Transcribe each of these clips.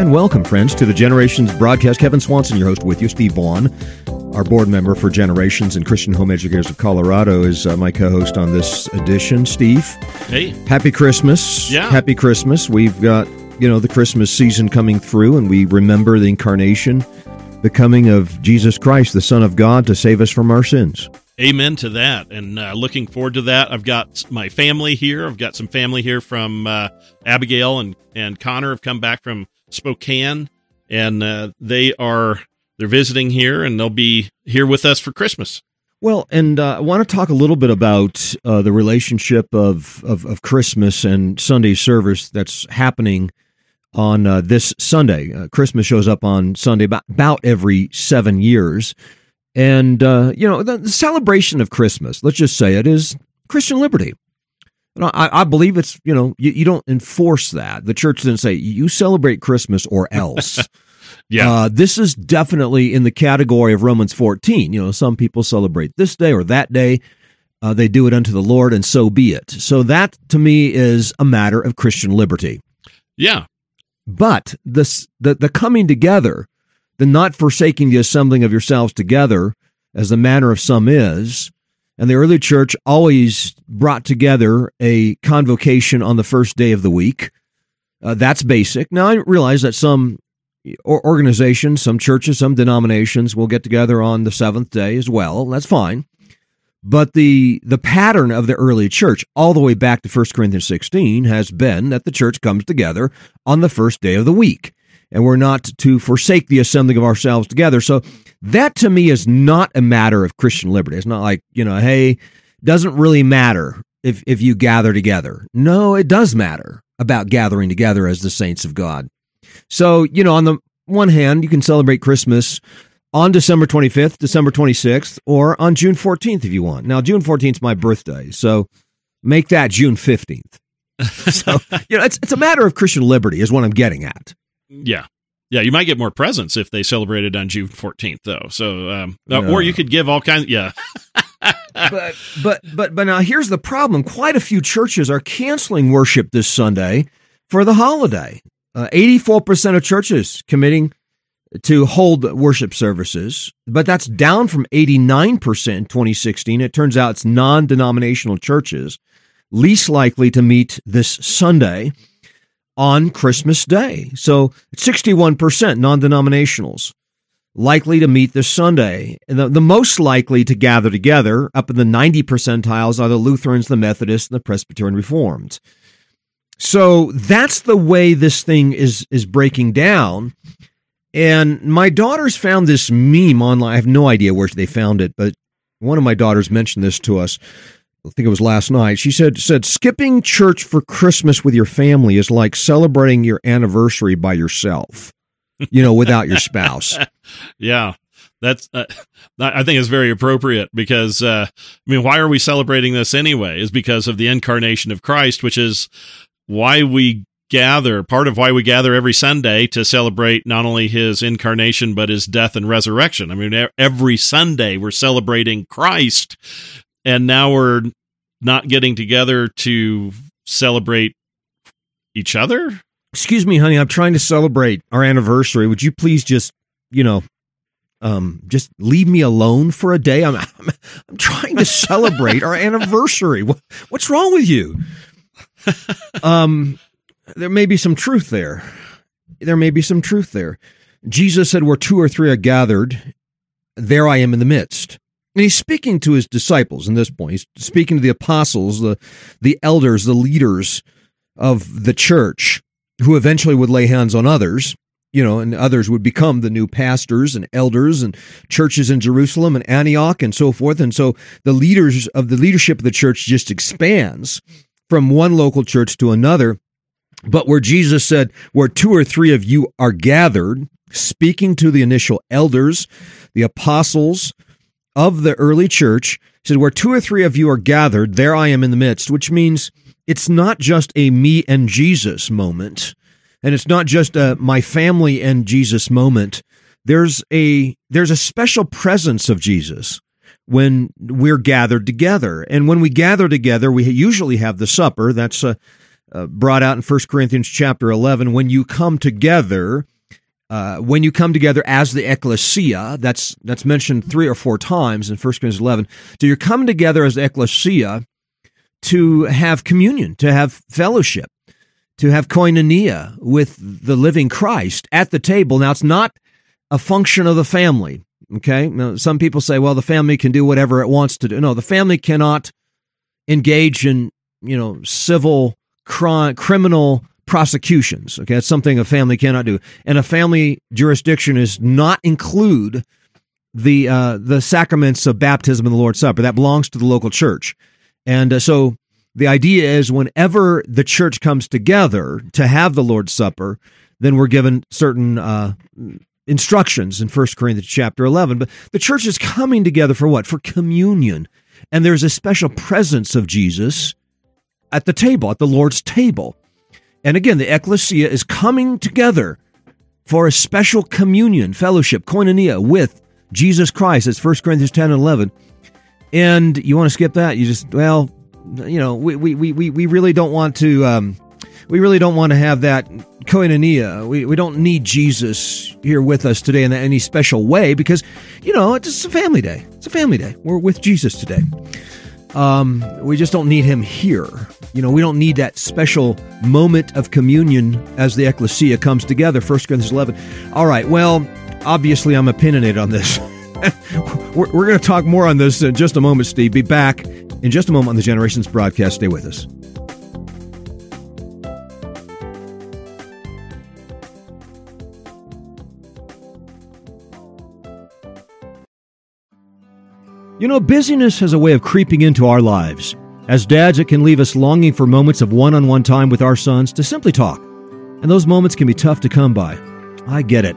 And welcome, friends, to the Generations broadcast. Kevin Swanson, your host, with you. Steve Vaughn, our board member for Generations and Christian Home Educators of Colorado, is uh, my co host on this edition. Steve. Hey. Happy Christmas. Yeah. Happy Christmas. We've got, you know, the Christmas season coming through, and we remember the incarnation, the coming of Jesus Christ, the Son of God, to save us from our sins. Amen to that. And uh, looking forward to that. I've got my family here. I've got some family here from uh, Abigail and, and Connor have come back from Spokane, and uh, they are they're visiting here, and they'll be here with us for Christmas. Well, and uh, I want to talk a little bit about uh, the relationship of, of, of Christmas and Sunday service that's happening on uh, this Sunday. Christmas shows up on Sunday about, about every seven years, and uh, you know the, the celebration of Christmas. Let's just say it is Christian liberty. I, I, believe it's you know you, you, don't enforce that. The church didn't say you celebrate Christmas or else. yeah, uh, this is definitely in the category of Romans 14. You know, some people celebrate this day or that day. Uh, they do it unto the Lord, and so be it. So that to me is a matter of Christian liberty. Yeah, but this the the coming together, the not forsaking the assembling of yourselves together, as the manner of some is and the early church always brought together a convocation on the first day of the week. Uh, that's basic. Now, I realize that some organizations, some churches, some denominations will get together on the seventh day as well. That's fine. But the the pattern of the early church, all the way back to 1 Corinthians 16, has been that the church comes together on the first day of the week. And we're not to forsake the assembling of ourselves together. So that to me is not a matter of Christian liberty. It's not like, you know, hey, doesn't really matter if, if you gather together. No, it does matter about gathering together as the saints of God. So, you know, on the one hand, you can celebrate Christmas on December 25th, December 26th, or on June 14th if you want. Now, June 14th is my birthday, so make that June 15th. so, you know, it's, it's a matter of Christian liberty, is what I'm getting at. Yeah. Yeah, you might get more presents if they celebrated on June 14th, though. So, um, uh, or you could give all kinds. Yeah. but but but but now here's the problem: quite a few churches are canceling worship this Sunday for the holiday. Uh, eighty-four percent of churches committing to hold worship services, but that's down from eighty-nine percent in 2016. It turns out it's non-denominational churches least likely to meet this Sunday on Christmas Day. So 61% non denominationals likely to meet this Sunday. The, the most likely to gather together, up in the 90 percentiles, are the Lutherans, the Methodists, and the Presbyterian Reformed. So that's the way this thing is is breaking down. And my daughters found this meme online. I have no idea where they found it, but one of my daughters mentioned this to us. I think it was last night. She said said skipping church for Christmas with your family is like celebrating your anniversary by yourself. You know, without your spouse. yeah. That's uh, I think is very appropriate because uh, I mean why are we celebrating this anyway is because of the incarnation of Christ which is why we gather part of why we gather every Sunday to celebrate not only his incarnation but his death and resurrection. I mean every Sunday we're celebrating Christ and now we're not getting together to celebrate each other. Excuse me, honey. I'm trying to celebrate our anniversary. Would you please just, you know, um, just leave me alone for a day? I'm, I'm, I'm trying to celebrate our anniversary. What, what's wrong with you? Um, there may be some truth there. There may be some truth there. Jesus said, "Where two or three are gathered, there I am in the midst." And he's speaking to his disciples in this point. He's speaking to the apostles, the, the elders, the leaders of the church who eventually would lay hands on others, you know, and others would become the new pastors and elders and churches in Jerusalem and Antioch and so forth. And so the leaders of the leadership of the church just expands from one local church to another. But where Jesus said, where two or three of you are gathered, speaking to the initial elders, the apostles, of the early church said, Where two or three of you are gathered, there I am in the midst, which means it's not just a me and Jesus moment, and it's not just a my family and Jesus moment. There's a there's a special presence of Jesus when we're gathered together. And when we gather together, we usually have the supper. That's uh, uh, brought out in 1 Corinthians chapter 11. When you come together, uh, when you come together as the ecclesia, that's that's mentioned three or four times in 1 Corinthians 11. So you're coming together as the ecclesia to have communion, to have fellowship, to have koinonia with the living Christ at the table. Now, it's not a function of the family. Okay. Now, some people say, well, the family can do whatever it wants to do. No, the family cannot engage in, you know, civil crime, criminal prosecutions. Okay. That's something a family cannot do. And a family jurisdiction is not include the, uh, the sacraments of baptism and the Lord's Supper. That belongs to the local church. And uh, so the idea is whenever the church comes together to have the Lord's Supper, then we're given certain uh, instructions in 1 Corinthians chapter 11. But the church is coming together for what? For communion. And there's a special presence of Jesus at the table, at the Lord's table. And again, the ecclesia is coming together for a special communion, fellowship, koinonia with Jesus Christ. It's 1 Corinthians 10 and 11. And you want to skip that? You just, well, you know, we, we, we, we really don't want to. Um, we really don't want to have that koinonia. We, we don't need Jesus here with us today in any special way because, you know, it's a family day. It's a family day. We're with Jesus today. Um, we just don't need him here. You know, we don't need that special moment of communion as the ecclesia comes together. 1 Corinthians 11. All right, well, obviously I'm opinionated on this. we're, we're going to talk more on this in just a moment, Steve. Be back in just a moment on the Generations broadcast. Stay with us. You know, busyness has a way of creeping into our lives. As dads, it can leave us longing for moments of one on one time with our sons to simply talk. And those moments can be tough to come by. I get it.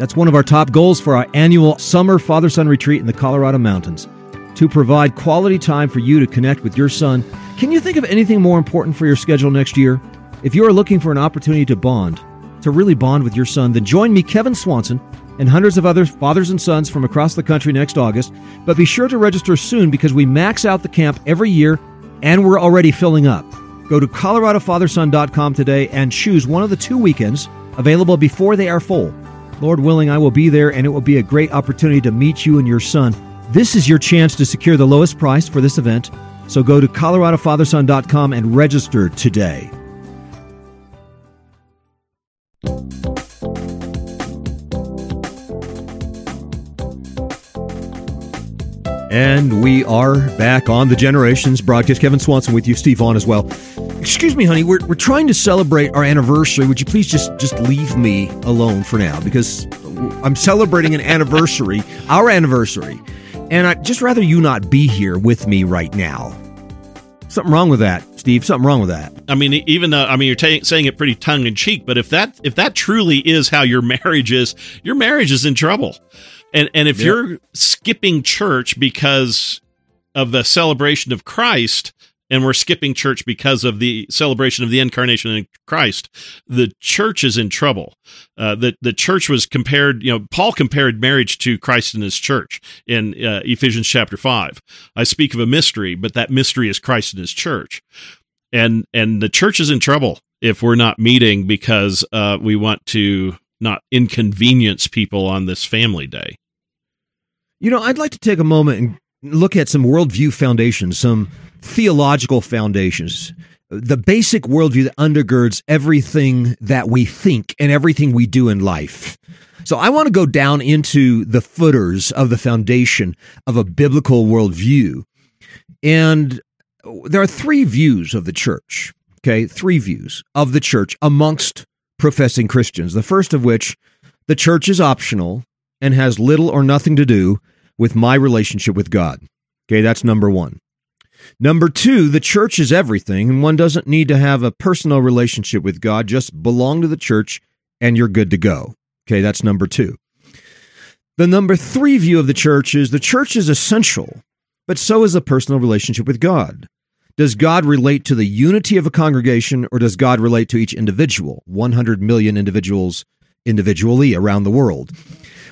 That's one of our top goals for our annual summer father son retreat in the Colorado Mountains to provide quality time for you to connect with your son. Can you think of anything more important for your schedule next year? If you are looking for an opportunity to bond, to really bond with your son, then join me, Kevin Swanson, and hundreds of other fathers and sons from across the country next August. But be sure to register soon because we max out the camp every year and we're already filling up. Go to coloradofatherson.com today and choose one of the two weekends available before they are full. Lord willing, I will be there and it will be a great opportunity to meet you and your son. This is your chance to secure the lowest price for this event. So go to coloradofatherson.com and register today. And we are back on the Generations broadcast. Kevin Swanson with you, Steve Vaughn as well. Excuse me, honey. We're, we're trying to celebrate our anniversary. Would you please just just leave me alone for now because I'm celebrating an anniversary, our anniversary, and I'd just rather you not be here with me right now. Something wrong with that, Steve. Something wrong with that. I mean, even though I mean you're t- saying it pretty tongue in cheek, but if that if that truly is how your marriage is, your marriage is in trouble. And and if you're skipping church because of the celebration of Christ, and we're skipping church because of the celebration of the incarnation in Christ, the church is in trouble. Uh, the the church was compared, you know, Paul compared marriage to Christ and His church in uh, Ephesians chapter five. I speak of a mystery, but that mystery is Christ and His church, and and the church is in trouble if we're not meeting because uh, we want to not inconvenience people on this family day. You know, I'd like to take a moment and look at some worldview foundations, some theological foundations, the basic worldview that undergirds everything that we think and everything we do in life. So I want to go down into the footers of the foundation of a biblical worldview. And there are three views of the church. Okay. Three views of the church amongst professing Christians. The first of which, the church is optional and has little or nothing to do with my relationship with God. Okay, that's number one. Number two, the church is everything, and one doesn't need to have a personal relationship with God. Just belong to the church, and you're good to go. Okay, that's number two. The number three view of the church is the church is essential, but so is a personal relationship with God. Does God relate to the unity of a congregation, or does God relate to each individual, 100 million individuals individually around the world?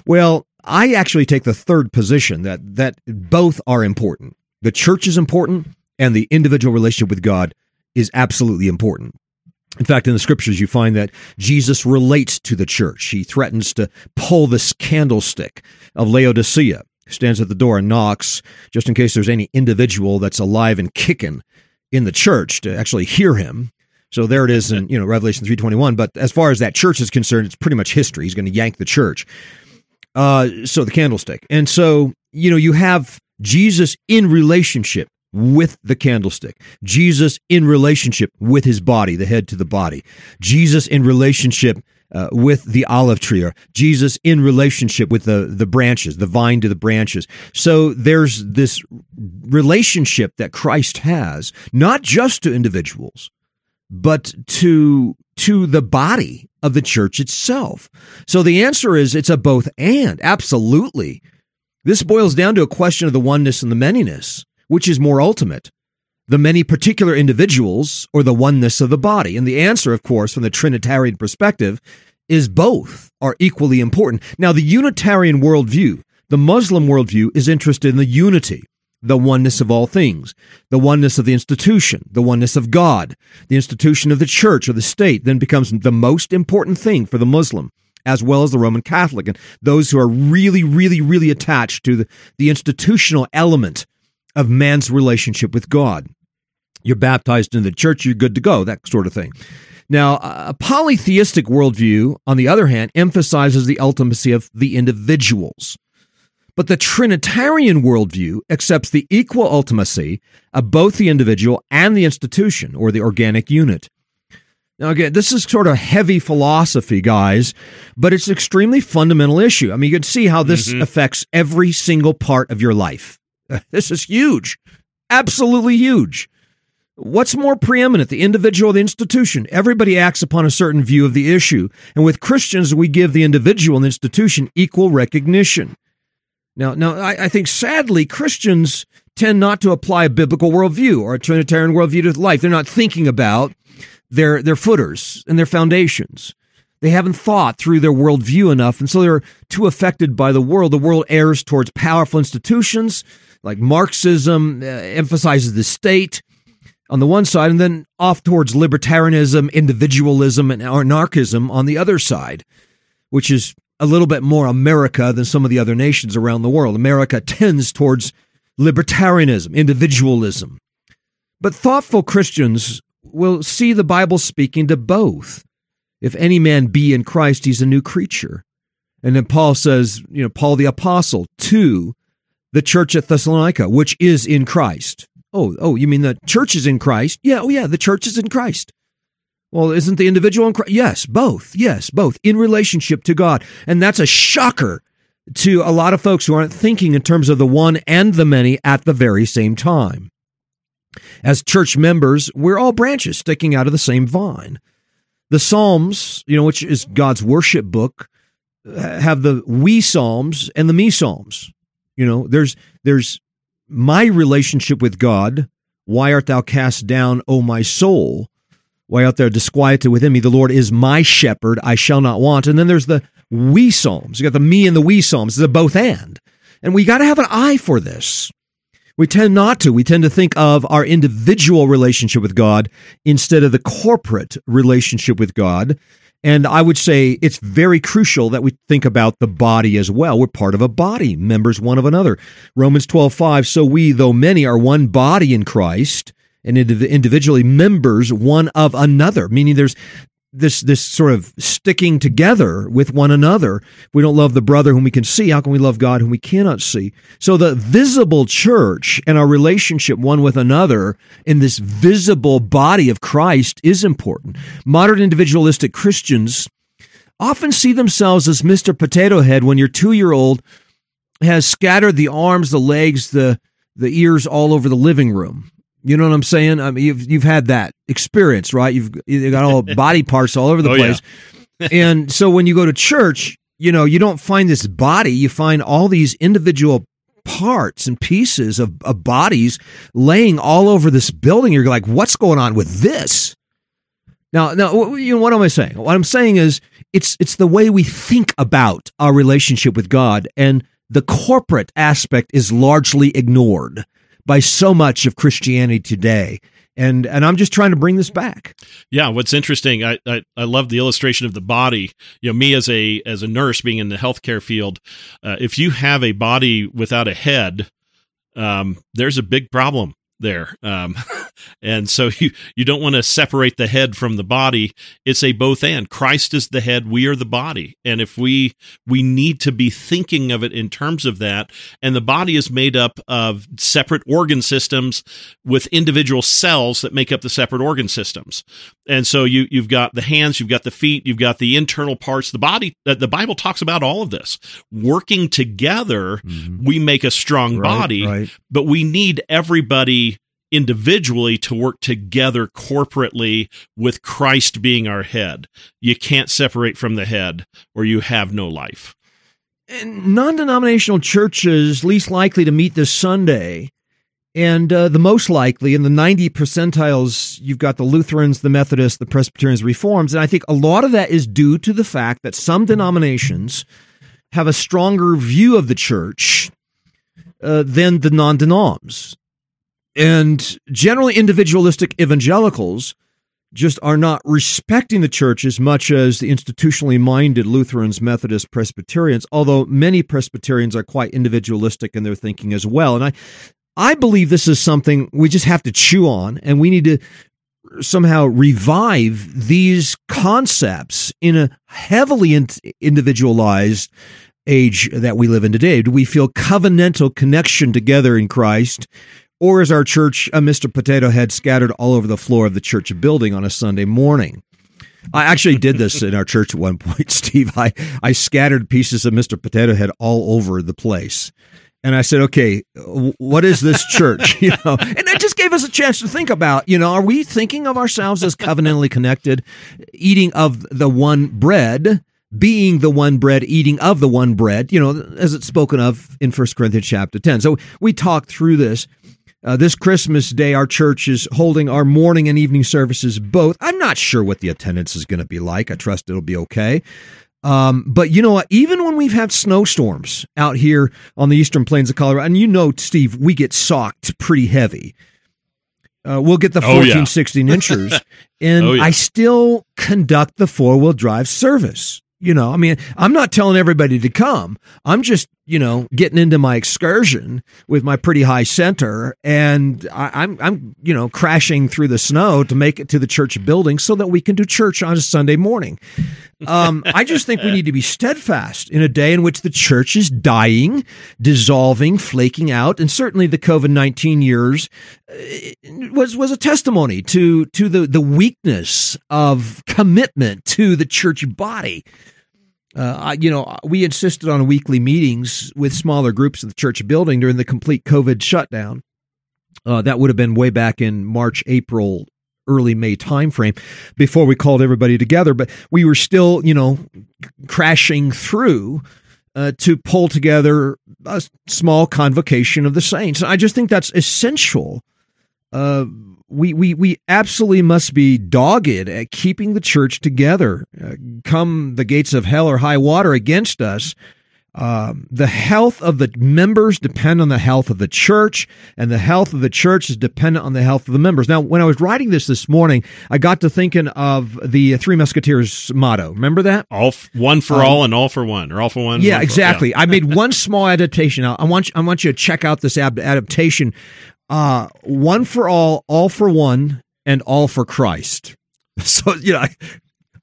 Well, I actually take the third position that that both are important. The church is important, and the individual relationship with God is absolutely important. In fact, in the scriptures, you find that Jesus relates to the church. He threatens to pull this candlestick of Laodicea, stands at the door and knocks, just in case there's any individual that's alive and kicking in the church to actually hear him. So there it is in you know Revelation three twenty one. But as far as that church is concerned, it's pretty much history. He's going to yank the church. Uh, so the candlestick, and so you know you have Jesus in relationship with the candlestick. Jesus in relationship with his body, the head to the body. Jesus in relationship uh, with the olive tree, or Jesus in relationship with the, the branches, the vine to the branches. So there's this relationship that Christ has, not just to individuals, but to to the body of the church itself. So the answer is it's a both and. Absolutely. This boils down to a question of the oneness and the manyness. Which is more ultimate? The many particular individuals or the oneness of the body? And the answer, of course, from the Trinitarian perspective, is both are equally important. Now, the Unitarian worldview, the Muslim worldview, is interested in the unity, the oneness of all things, the oneness of the institution, the oneness of God. The institution of the church or the state then becomes the most important thing for the Muslim as well as the Roman Catholic and those who are really, really, really attached to the, the institutional element of man's relationship with God. You're baptized in the church, you're good to go, that sort of thing. Now, a polytheistic worldview, on the other hand, emphasizes the ultimacy of the individuals. But the Trinitarian worldview accepts the equal ultimacy of both the individual and the institution or the organic unit. Now, again, this is sort of heavy philosophy, guys, but it's an extremely fundamental issue. I mean, you can see how this mm-hmm. affects every single part of your life. This is huge. Absolutely huge. What's more preeminent, the individual or the institution? Everybody acts upon a certain view of the issue. And with Christians, we give the individual and the institution equal recognition. Now, now I, I think sadly, Christians tend not to apply a biblical worldview or a Trinitarian worldview to life. They're not thinking about their, their footers and their foundations. They haven't thought through their worldview enough, and so they're too affected by the world. The world errs towards powerful institutions like Marxism uh, emphasizes the state on the one side, and then off towards libertarianism, individualism, and anarchism on the other side, which is a little bit more America than some of the other nations around the world. America tends towards libertarianism, individualism. But thoughtful Christians will see the Bible speaking to both. If any man be in Christ, he's a new creature. And then Paul says, you know, Paul the apostle to the church at Thessalonica, which is in Christ. Oh, oh, you mean the church is in Christ? Yeah, oh yeah, the church is in Christ. Well, isn't the individual in Christ? Yes, both. Yes, both in relationship to God. And that's a shocker to a lot of folks who aren't thinking in terms of the one and the many at the very same time. As church members, we're all branches sticking out of the same vine. The Psalms, you know, which is God's worship book, have the we Psalms and the me Psalms. You know, there's there's my relationship with God. Why art thou cast down, O my soul? Why art thou disquieted within me? The Lord is my shepherd; I shall not want. And then there's the we psalms. You got the me and the we psalms. The both and, and we got to have an eye for this. We tend not to. We tend to think of our individual relationship with God instead of the corporate relationship with God. And I would say it's very crucial that we think about the body as well. We're part of a body, members one of another. Romans 12, 5, so we, though many, are one body in Christ and individually members one of another, meaning there's this this sort of sticking together with one another. If we don't love the brother whom we can see, how can we love God whom we cannot see? So the visible church and our relationship one with another in this visible body of Christ is important. Modern individualistic Christians often see themselves as Mr. Potato Head when your two year old has scattered the arms, the legs, the the ears all over the living room. You know what I'm saying? I mean, you've you've had that experience, right? You've you got all body parts all over the oh, place, yeah. and so when you go to church, you know you don't find this body; you find all these individual parts and pieces of, of bodies laying all over this building. You're like, what's going on with this? Now, now, you know, what am I saying? What I'm saying is, it's it's the way we think about our relationship with God and the corporate aspect is largely ignored by so much of Christianity today. And and I'm just trying to bring this back. Yeah, what's interesting, I, I, I love the illustration of the body. You know, me as a as a nurse being in the healthcare field, uh, if you have a body without a head, um, there's a big problem there. Um, and so you, you don't want to separate the head from the body. It's a both and. Christ is the head, we are the body. And if we we need to be thinking of it in terms of that, and the body is made up of separate organ systems with individual cells that make up the separate organ systems. And so you you've got the hands, you've got the feet, you've got the internal parts. The body uh, the Bible talks about all of this. Working together, mm-hmm. we make a strong right, body, right. but we need everybody individually to work together corporately with Christ being our head. You can't separate from the head or you have no life. Non denominational churches least likely to meet this Sunday. And uh, the most likely, in the 90 percentiles, you've got the Lutherans, the Methodists, the Presbyterians, Reforms. And I think a lot of that is due to the fact that some denominations have a stronger view of the church uh, than the non denoms. And generally, individualistic evangelicals just are not respecting the church as much as the institutionally minded Lutherans, Methodists, Presbyterians, although many Presbyterians are quite individualistic in their thinking as well. And I, I believe this is something we just have to chew on, and we need to somehow revive these concepts in a heavily individualized age that we live in today. Do we feel covenantal connection together in Christ? Or is our church a Mr. Potato Head scattered all over the floor of the church building on a Sunday morning? I actually did this in our church at one point, Steve. I, I scattered pieces of Mr. Potato Head all over the place. And I said, okay, what is this church? You know, and that just gave us a chance to think about, you know, are we thinking of ourselves as covenantally connected, eating of the one bread, being the one bread, eating of the one bread, you know, as it's spoken of in First Corinthians chapter 10. So we talked through this. Uh, this Christmas day, our church is holding our morning and evening services both. I'm not sure what the attendance is going to be like. I trust it'll be okay. Um, but you know what? Even when we've had snowstorms out here on the eastern plains of Colorado, and you know, Steve, we get socked pretty heavy. Uh, we'll get the 14, oh, yeah. 16 inches, and oh, yeah. I still conduct the four wheel drive service. You know, I mean, I'm not telling everybody to come. I'm just, you know, getting into my excursion with my pretty high center, and I, am I'm, I'm, you know, crashing through the snow to make it to the church building so that we can do church on a Sunday morning. Um, I just think we need to be steadfast in a day in which the church is dying, dissolving, flaking out, and certainly the COVID nineteen years uh, was was a testimony to to the the weakness of commitment to the church body. Uh, you know, we insisted on weekly meetings with smaller groups in the church building during the complete COVID shutdown. Uh, that would have been way back in March, April, early May timeframe before we called everybody together. But we were still, you know, crashing through uh, to pull together a small convocation of the saints. And I just think that's essential. Uh, we, we, we absolutely must be dogged at keeping the church together. Uh, come the gates of hell or high water against us. Um, the health of the members depend on the health of the church, and the health of the church is dependent on the health of the members. Now, when I was writing this this morning, I got to thinking of the Three Musketeers motto. Remember that? All f- one for um, all and all for one, or all for one. Yeah, one exactly. For, yeah. I made one small adaptation. I want I want you to check out this ab- adaptation uh, one for all, all for one, and all for Christ. So, you know, I,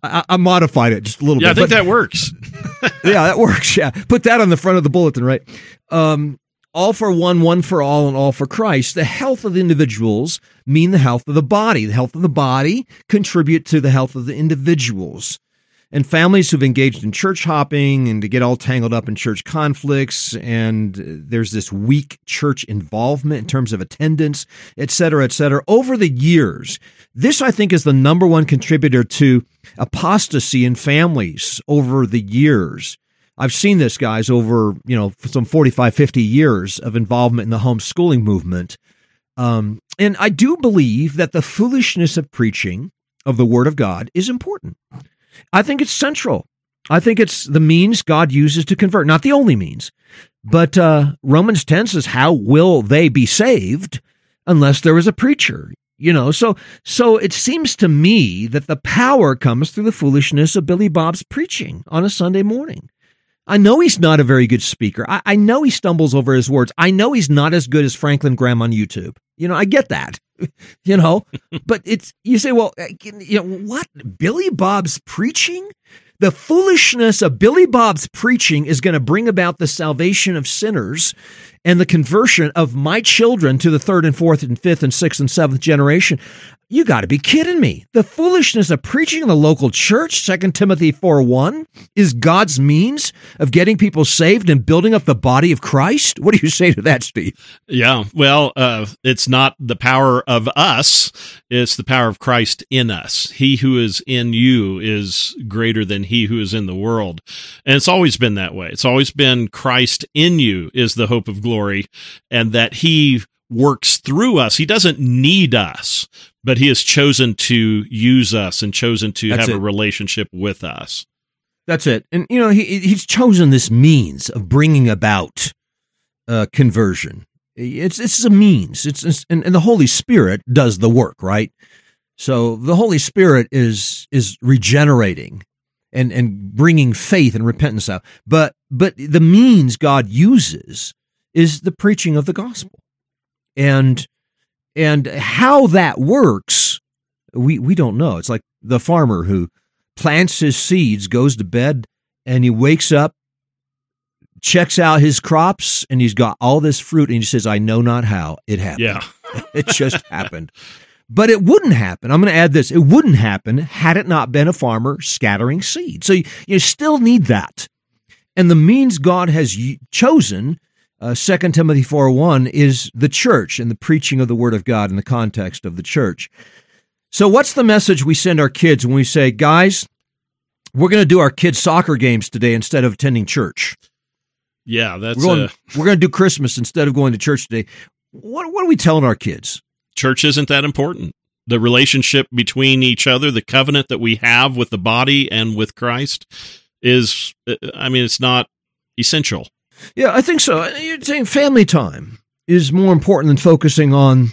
I, I modified it just a little yeah, bit. Yeah, I think that works. yeah, that works. Yeah. Put that on the front of the bulletin, right? Um, all for one, one for all, and all for Christ. The health of the individuals mean the health of the body. The health of the body contribute to the health of the individuals and families who've engaged in church hopping and to get all tangled up in church conflicts. And there's this weak church involvement in terms of attendance et cetera et cetera. Over the years this i think is the number one contributor to apostasy in families over the years. I've seen this guys over you know some 45 50 years of involvement in the homeschooling movement. Um, and i do believe that the foolishness of preaching of the word of god is important I think it's central I think it's the means God uses to convert, not the only means. But uh, Romans 10 says, How will they be saved unless there is a preacher? You know, so so it seems to me that the power comes through the foolishness of Billy Bob's preaching on a Sunday morning. I know he's not a very good speaker. I, I know he stumbles over his words. I know he's not as good as Franklin Graham on YouTube. You know, I get that. you know, but it's you say, well, you know what? Billy Bob's preaching the foolishness of Billy Bob's preaching is going to bring about the salvation of sinners and the conversion of my children to the third and fourth and fifth and sixth and seventh generation. You got to be kidding me. The foolishness of preaching in the local church, 2 Timothy 4 1, is God's means of getting people saved and building up the body of Christ. What do you say to that, Steve? Yeah, well, uh, it's not the power of us, it's the power of Christ in us. He who is in you is greater than he who is in the world. And it's always been that way. It's always been Christ in you is the hope of glory, and that he works through us. He doesn't need us, but he has chosen to use us and chosen to That's have it. a relationship with us. That's it. And you know, he he's chosen this means of bringing about uh, conversion. It's it's a means. It's, it's and, and the Holy Spirit does the work, right? So the Holy Spirit is is regenerating and and bringing faith and repentance out. But but the means God uses is the preaching of the gospel and and how that works we we don't know. It's like the farmer who plants his seeds goes to bed and he wakes up checks out his crops and he's got all this fruit and he says i know not how it happened. Yeah. It just happened. But it wouldn't happen. I'm going to add this. It wouldn't happen had it not been a farmer scattering seed so you, you still need that. And the means god has chosen uh, 2 Timothy 4 1 is the church and the preaching of the Word of God in the context of the church. So, what's the message we send our kids when we say, guys, we're going to do our kids' soccer games today instead of attending church? Yeah, that's we're going, uh, we're going to do Christmas instead of going to church today. What, what are we telling our kids? Church isn't that important. The relationship between each other, the covenant that we have with the body and with Christ is, uh, I mean, it's not essential. Yeah, I think so. You're saying family time is more important than focusing on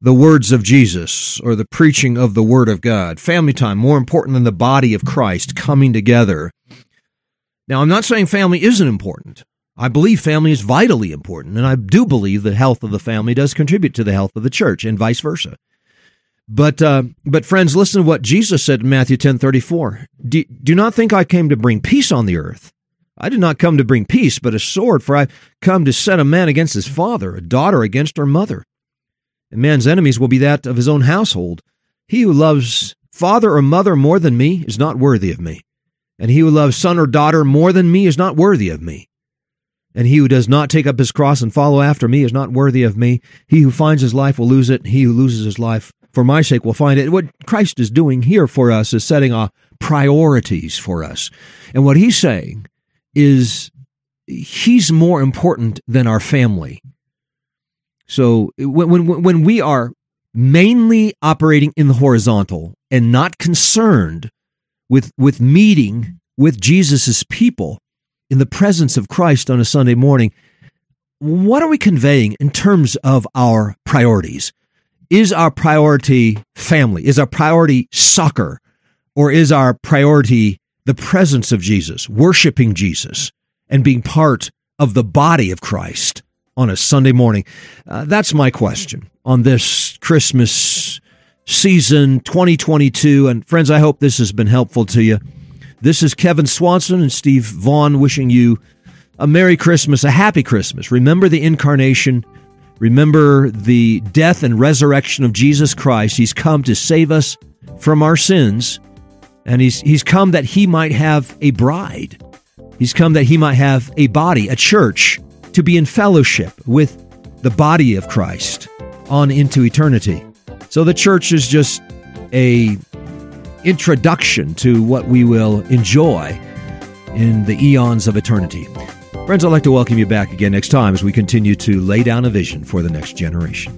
the words of Jesus or the preaching of the Word of God. Family time more important than the body of Christ coming together. Now, I'm not saying family isn't important. I believe family is vitally important, and I do believe the health of the family does contribute to the health of the church, and vice versa. But uh, but friends, listen to what Jesus said in Matthew ten thirty four. Do, do not think I came to bring peace on the earth. I did not come to bring peace, but a sword, for I come to set a man against his father, a daughter against her mother. And man's enemies will be that of his own household. He who loves father or mother more than me is not worthy of me. And he who loves son or daughter more than me is not worthy of me. And he who does not take up his cross and follow after me is not worthy of me. He who finds his life will lose it. He who loses his life for my sake will find it. What Christ is doing here for us is setting our priorities for us. And what he's saying is he's more important than our family. So when, when, when we are mainly operating in the horizontal and not concerned with, with meeting with Jesus's people in the presence of Christ on a Sunday morning, what are we conveying in terms of our priorities? Is our priority family? Is our priority soccer? Or is our priority the presence of Jesus, worshiping Jesus, and being part of the body of Christ on a Sunday morning? Uh, that's my question on this Christmas season 2022. And friends, I hope this has been helpful to you. This is Kevin Swanson and Steve Vaughn wishing you a Merry Christmas, a Happy Christmas. Remember the incarnation. Remember the death and resurrection of Jesus Christ. He's come to save us from our sins and he's, he's come that he might have a bride. He's come that he might have a body, a church, to be in fellowship with the body of Christ on into eternity. So the church is just a introduction to what we will enjoy in the eons of eternity. Friends, I'd like to welcome you back again next time as we continue to lay down a vision for the next generation.